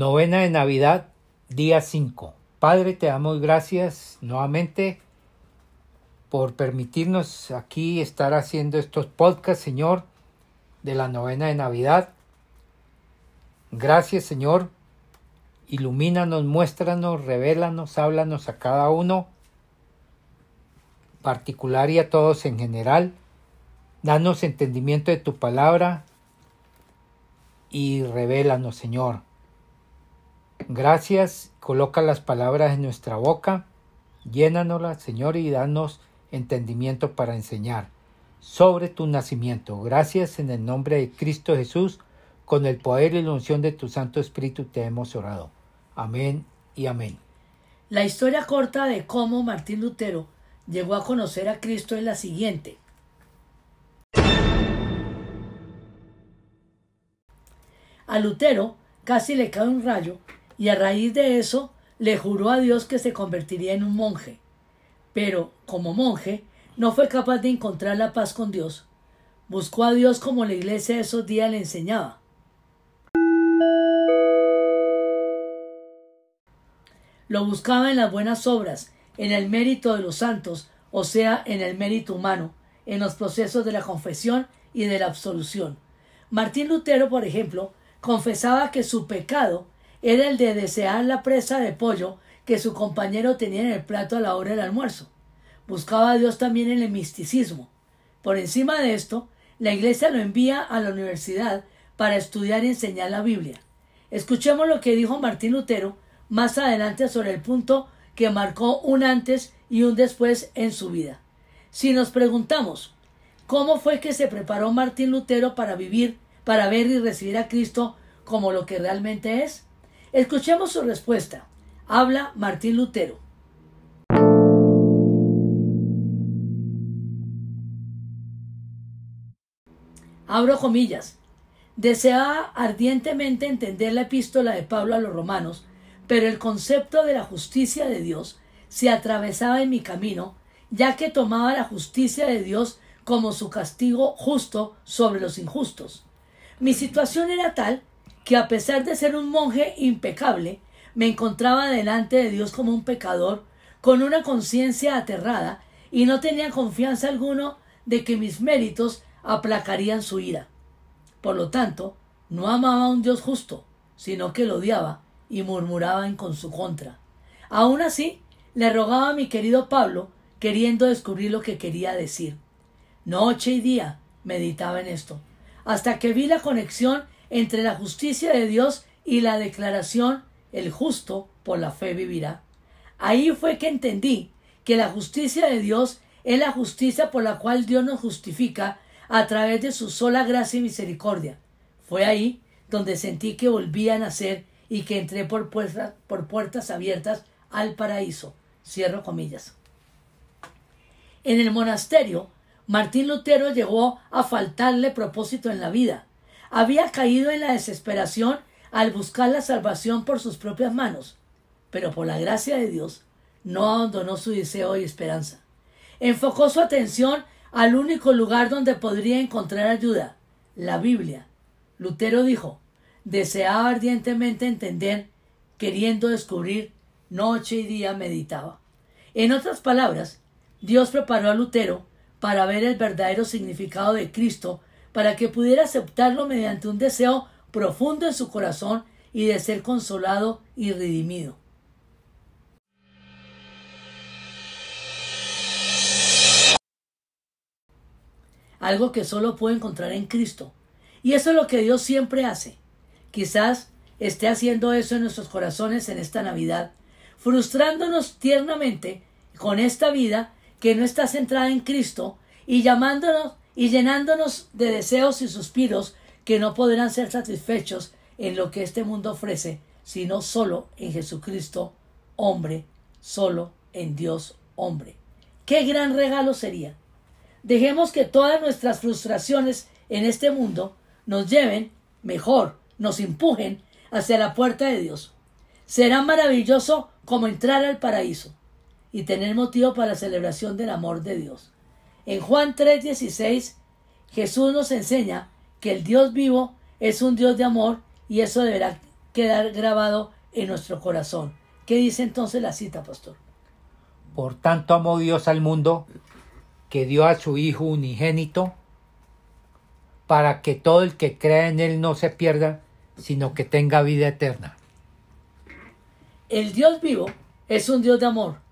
Novena de Navidad, día 5. Padre, te damos gracias nuevamente por permitirnos aquí estar haciendo estos podcasts, Señor, de la novena de Navidad. Gracias, Señor. Ilumínanos, muéstranos, revélanos, háblanos a cada uno, particular y a todos en general. Danos entendimiento de tu palabra y revélanos, Señor. Gracias, coloca las palabras en nuestra boca, llénanoslas, Señor, y danos entendimiento para enseñar sobre tu nacimiento. Gracias en el nombre de Cristo Jesús, con el poder y la unción de tu Santo Espíritu te hemos orado. Amén y amén. La historia corta de cómo Martín Lutero llegó a conocer a Cristo es la siguiente. A Lutero casi le cae un rayo y a raíz de eso le juró a Dios que se convertiría en un monje. Pero, como monje, no fue capaz de encontrar la paz con Dios. Buscó a Dios como la iglesia de esos días le enseñaba. Lo buscaba en las buenas obras, en el mérito de los santos, o sea, en el mérito humano, en los procesos de la confesión y de la absolución. Martín Lutero, por ejemplo, confesaba que su pecado era el de desear la presa de pollo que su compañero tenía en el plato a la hora del almuerzo. Buscaba a Dios también en el misticismo. Por encima de esto, la Iglesia lo envía a la universidad para estudiar y enseñar la Biblia. Escuchemos lo que dijo Martín Lutero más adelante sobre el punto que marcó un antes y un después en su vida. Si nos preguntamos cómo fue que se preparó Martín Lutero para vivir, para ver y recibir a Cristo como lo que realmente es, Escuchemos su respuesta. Habla Martín Lutero. Abro comillas. Deseaba ardientemente entender la epístola de Pablo a los romanos, pero el concepto de la justicia de Dios se atravesaba en mi camino, ya que tomaba la justicia de Dios como su castigo justo sobre los injustos. Mi situación era tal que a pesar de ser un monje impecable, me encontraba delante de Dios como un pecador, con una conciencia aterrada, y no tenía confianza alguno de que mis méritos aplacarían su ira. Por lo tanto, no amaba a un Dios justo, sino que lo odiaba y murmuraba en con su contra. Aun así, le rogaba a mi querido Pablo, queriendo descubrir lo que quería decir. Noche y día meditaba en esto, hasta que vi la conexión entre la justicia de Dios y la declaración el justo por la fe vivirá. Ahí fue que entendí que la justicia de Dios es la justicia por la cual Dios nos justifica a través de su sola gracia y misericordia. Fue ahí donde sentí que volvía a nacer y que entré por puertas, por puertas abiertas al paraíso. Cierro comillas. En el monasterio, Martín Lutero llegó a faltarle propósito en la vida había caído en la desesperación al buscar la salvación por sus propias manos, pero por la gracia de Dios no abandonó su deseo y esperanza. Enfocó su atención al único lugar donde podría encontrar ayuda, la Biblia. Lutero dijo, deseaba ardientemente entender, queriendo descubrir, noche y día meditaba. En otras palabras, Dios preparó a Lutero para ver el verdadero significado de Cristo para que pudiera aceptarlo mediante un deseo profundo en su corazón y de ser consolado y redimido. Algo que solo puedo encontrar en Cristo. Y eso es lo que Dios siempre hace. Quizás esté haciendo eso en nuestros corazones en esta Navidad, frustrándonos tiernamente con esta vida que no está centrada en Cristo y llamándonos y llenándonos de deseos y suspiros que no podrán ser satisfechos en lo que este mundo ofrece, sino solo en Jesucristo, hombre, solo en Dios, hombre. ¡Qué gran regalo sería! Dejemos que todas nuestras frustraciones en este mundo nos lleven, mejor, nos empujen hacia la puerta de Dios. Será maravilloso como entrar al paraíso y tener motivo para la celebración del amor de Dios. En Juan 3:16 Jesús nos enseña que el Dios vivo es un Dios de amor y eso deberá quedar grabado en nuestro corazón. ¿Qué dice entonces la cita, pastor? Por tanto amó Dios al mundo que dio a su Hijo unigénito para que todo el que crea en Él no se pierda, sino que tenga vida eterna. El Dios vivo es un Dios de amor.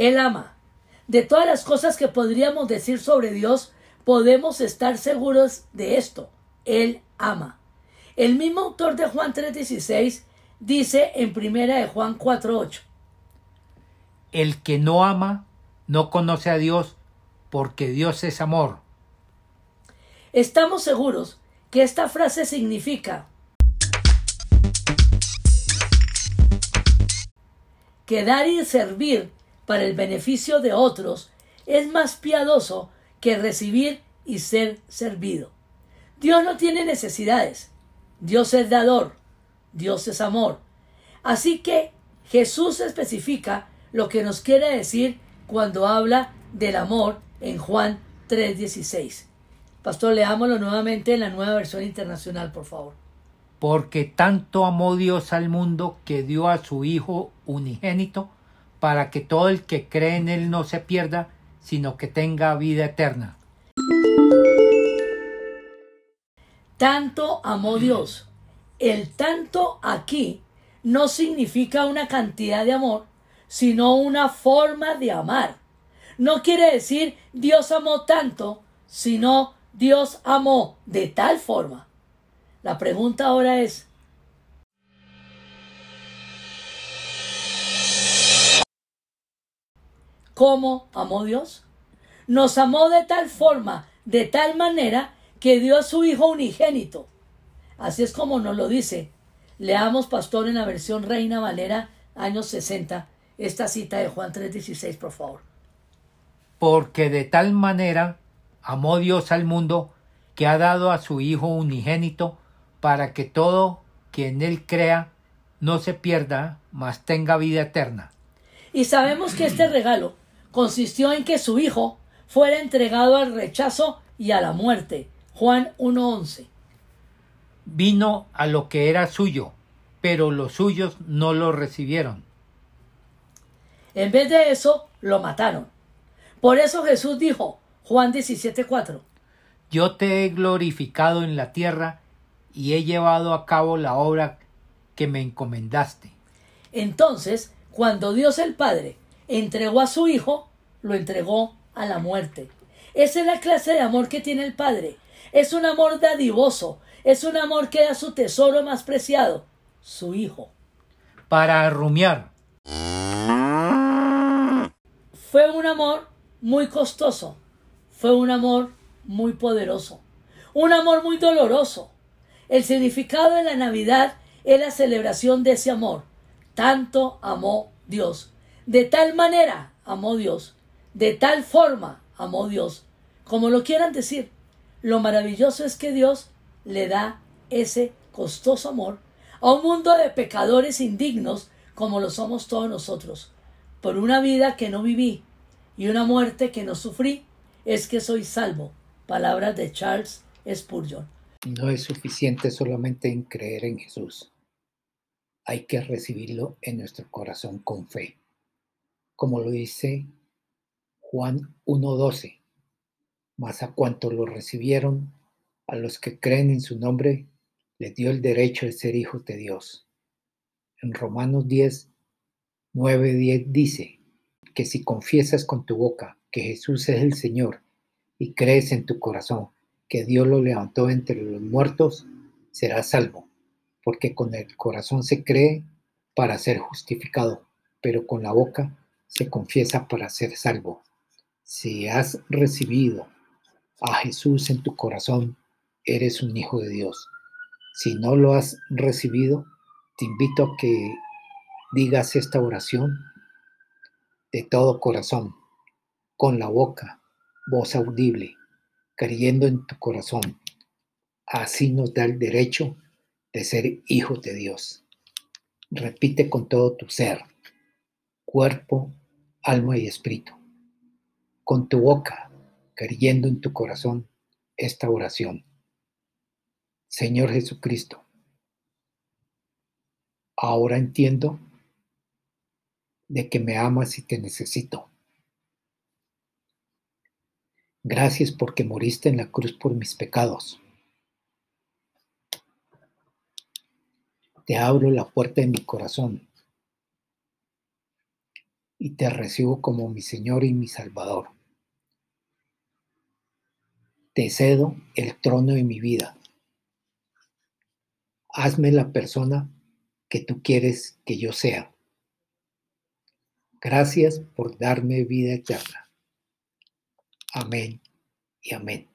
Él ama. De todas las cosas que podríamos decir sobre Dios, podemos estar seguros de esto. Él ama. El mismo autor de Juan 3:16 dice en primera de Juan 4:8. El que no ama no conoce a Dios porque Dios es amor. Estamos seguros que esta frase significa que dar y servir para el beneficio de otros es más piadoso que recibir y ser servido. Dios no tiene necesidades. Dios es dador. Dios es amor. Así que Jesús especifica lo que nos quiere decir cuando habla del amor en Juan 3:16. Pastor, leámoslo nuevamente en la nueva versión internacional, por favor. Porque tanto amó Dios al mundo que dio a su Hijo unigénito para que todo el que cree en Él no se pierda, sino que tenga vida eterna. Tanto amó Dios. El tanto aquí no significa una cantidad de amor, sino una forma de amar. No quiere decir Dios amó tanto, sino Dios amó de tal forma. La pregunta ahora es, ¿cómo amó Dios? Nos amó de tal forma, de tal manera, que dio a su Hijo unigénito. Así es como nos lo dice. Leamos, pastor, en la versión Reina Valera, años 60, esta cita de Juan 3:16, por favor. Porque de tal manera amó Dios al mundo que ha dado a su Hijo unigénito para que todo quien él crea no se pierda, mas tenga vida eterna. Y sabemos que este regalo consistió en que su Hijo fuera entregado al rechazo y a la muerte. Juan 1.11. Vino a lo que era suyo, pero los suyos no lo recibieron. En vez de eso, lo mataron. Por eso Jesús dijo, Juan 17:4, Yo te he glorificado en la tierra y he llevado a cabo la obra que me encomendaste. Entonces, cuando Dios el Padre entregó a su Hijo, lo entregó a la muerte. Esa es la clase de amor que tiene el Padre. Es un amor dadivoso, es un amor que da su tesoro más preciado, su Hijo. Para rumiar. Fue un amor muy costoso, fue un amor muy poderoso, un amor muy doloroso. El significado de la Navidad es la celebración de ese amor. Tanto amó Dios. De tal manera amó Dios. De tal forma amó Dios. Como lo quieran decir. Lo maravilloso es que Dios le da ese costoso amor a un mundo de pecadores indignos como lo somos todos nosotros. Por una vida que no viví y una muerte que no sufrí, es que soy salvo. Palabras de Charles Spurgeon. No es suficiente solamente en creer en Jesús. Hay que recibirlo en nuestro corazón con fe. Como lo dice Juan 1.12. Mas a cuanto lo recibieron, a los que creen en su nombre, les dio el derecho de ser hijos de Dios. En Romanos 10, 9, 10 dice que si confiesas con tu boca que Jesús es el Señor y crees en tu corazón que Dios lo levantó entre los muertos, serás salvo, porque con el corazón se cree para ser justificado, pero con la boca se confiesa para ser salvo. Si has recibido a Jesús en tu corazón, eres un hijo de Dios. Si no lo has recibido, te invito a que digas esta oración de todo corazón, con la boca, voz audible, creyendo en tu corazón. Así nos da el derecho de ser hijos de Dios. Repite con todo tu ser, cuerpo, alma y espíritu. Con tu boca, creyendo en tu corazón esta oración. Señor Jesucristo, ahora entiendo de que me amas y te necesito. Gracias porque moriste en la cruz por mis pecados. Te abro la puerta de mi corazón y te recibo como mi Señor y mi Salvador. Te cedo el trono de mi vida. Hazme la persona que tú quieres que yo sea. Gracias por darme vida eterna. Amén y amén.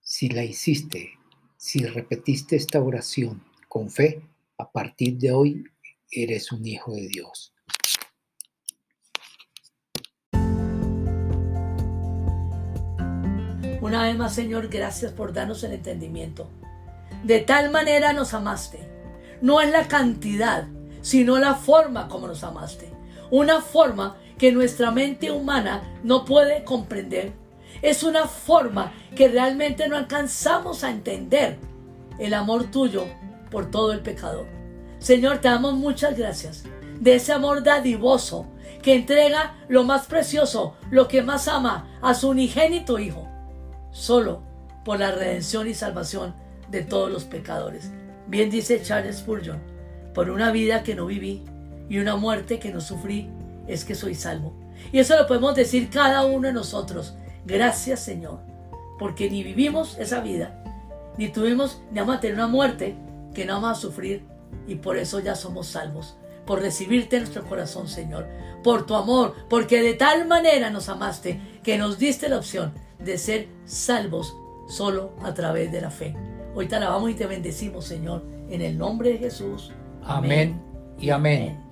Si la hiciste, si repetiste esta oración con fe, a partir de hoy eres un hijo de Dios. Una vez más, Señor, gracias por darnos el entendimiento. De tal manera nos amaste. No es la cantidad, sino la forma como nos amaste. Una forma que nuestra mente humana no puede comprender. Es una forma que realmente no alcanzamos a entender el amor tuyo por todo el pecador. Señor, te damos muchas gracias de ese amor dadivoso que entrega lo más precioso, lo que más ama a su unigénito Hijo, solo por la redención y salvación de todos los pecadores. Bien dice Charles Spurgeon, por una vida que no viví y una muerte que no sufrí, es que soy salvo. Y eso lo podemos decir cada uno de nosotros. Gracias Señor, porque ni vivimos esa vida, ni tuvimos, ni vamos a tener una muerte que no vamos a sufrir, y por eso ya somos salvos, por recibirte en nuestro corazón, Señor, por tu amor, porque de tal manera nos amaste que nos diste la opción de ser salvos solo a través de la fe. Hoy te alabamos y te bendecimos, Señor, en el nombre de Jesús. Amén, y amén. amén.